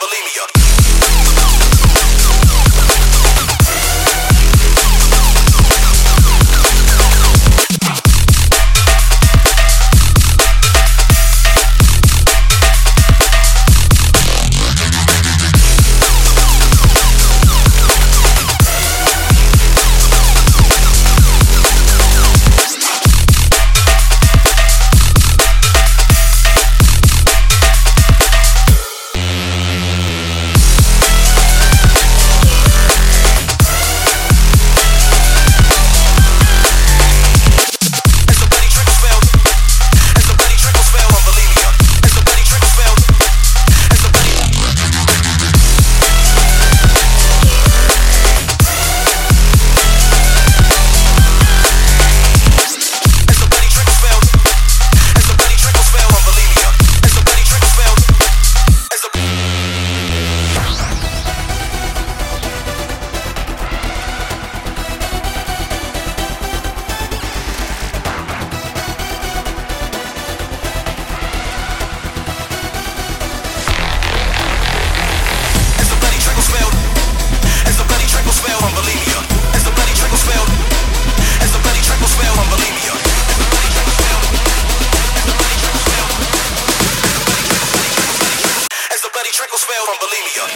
don't believe me. Trickle spell from bulimia.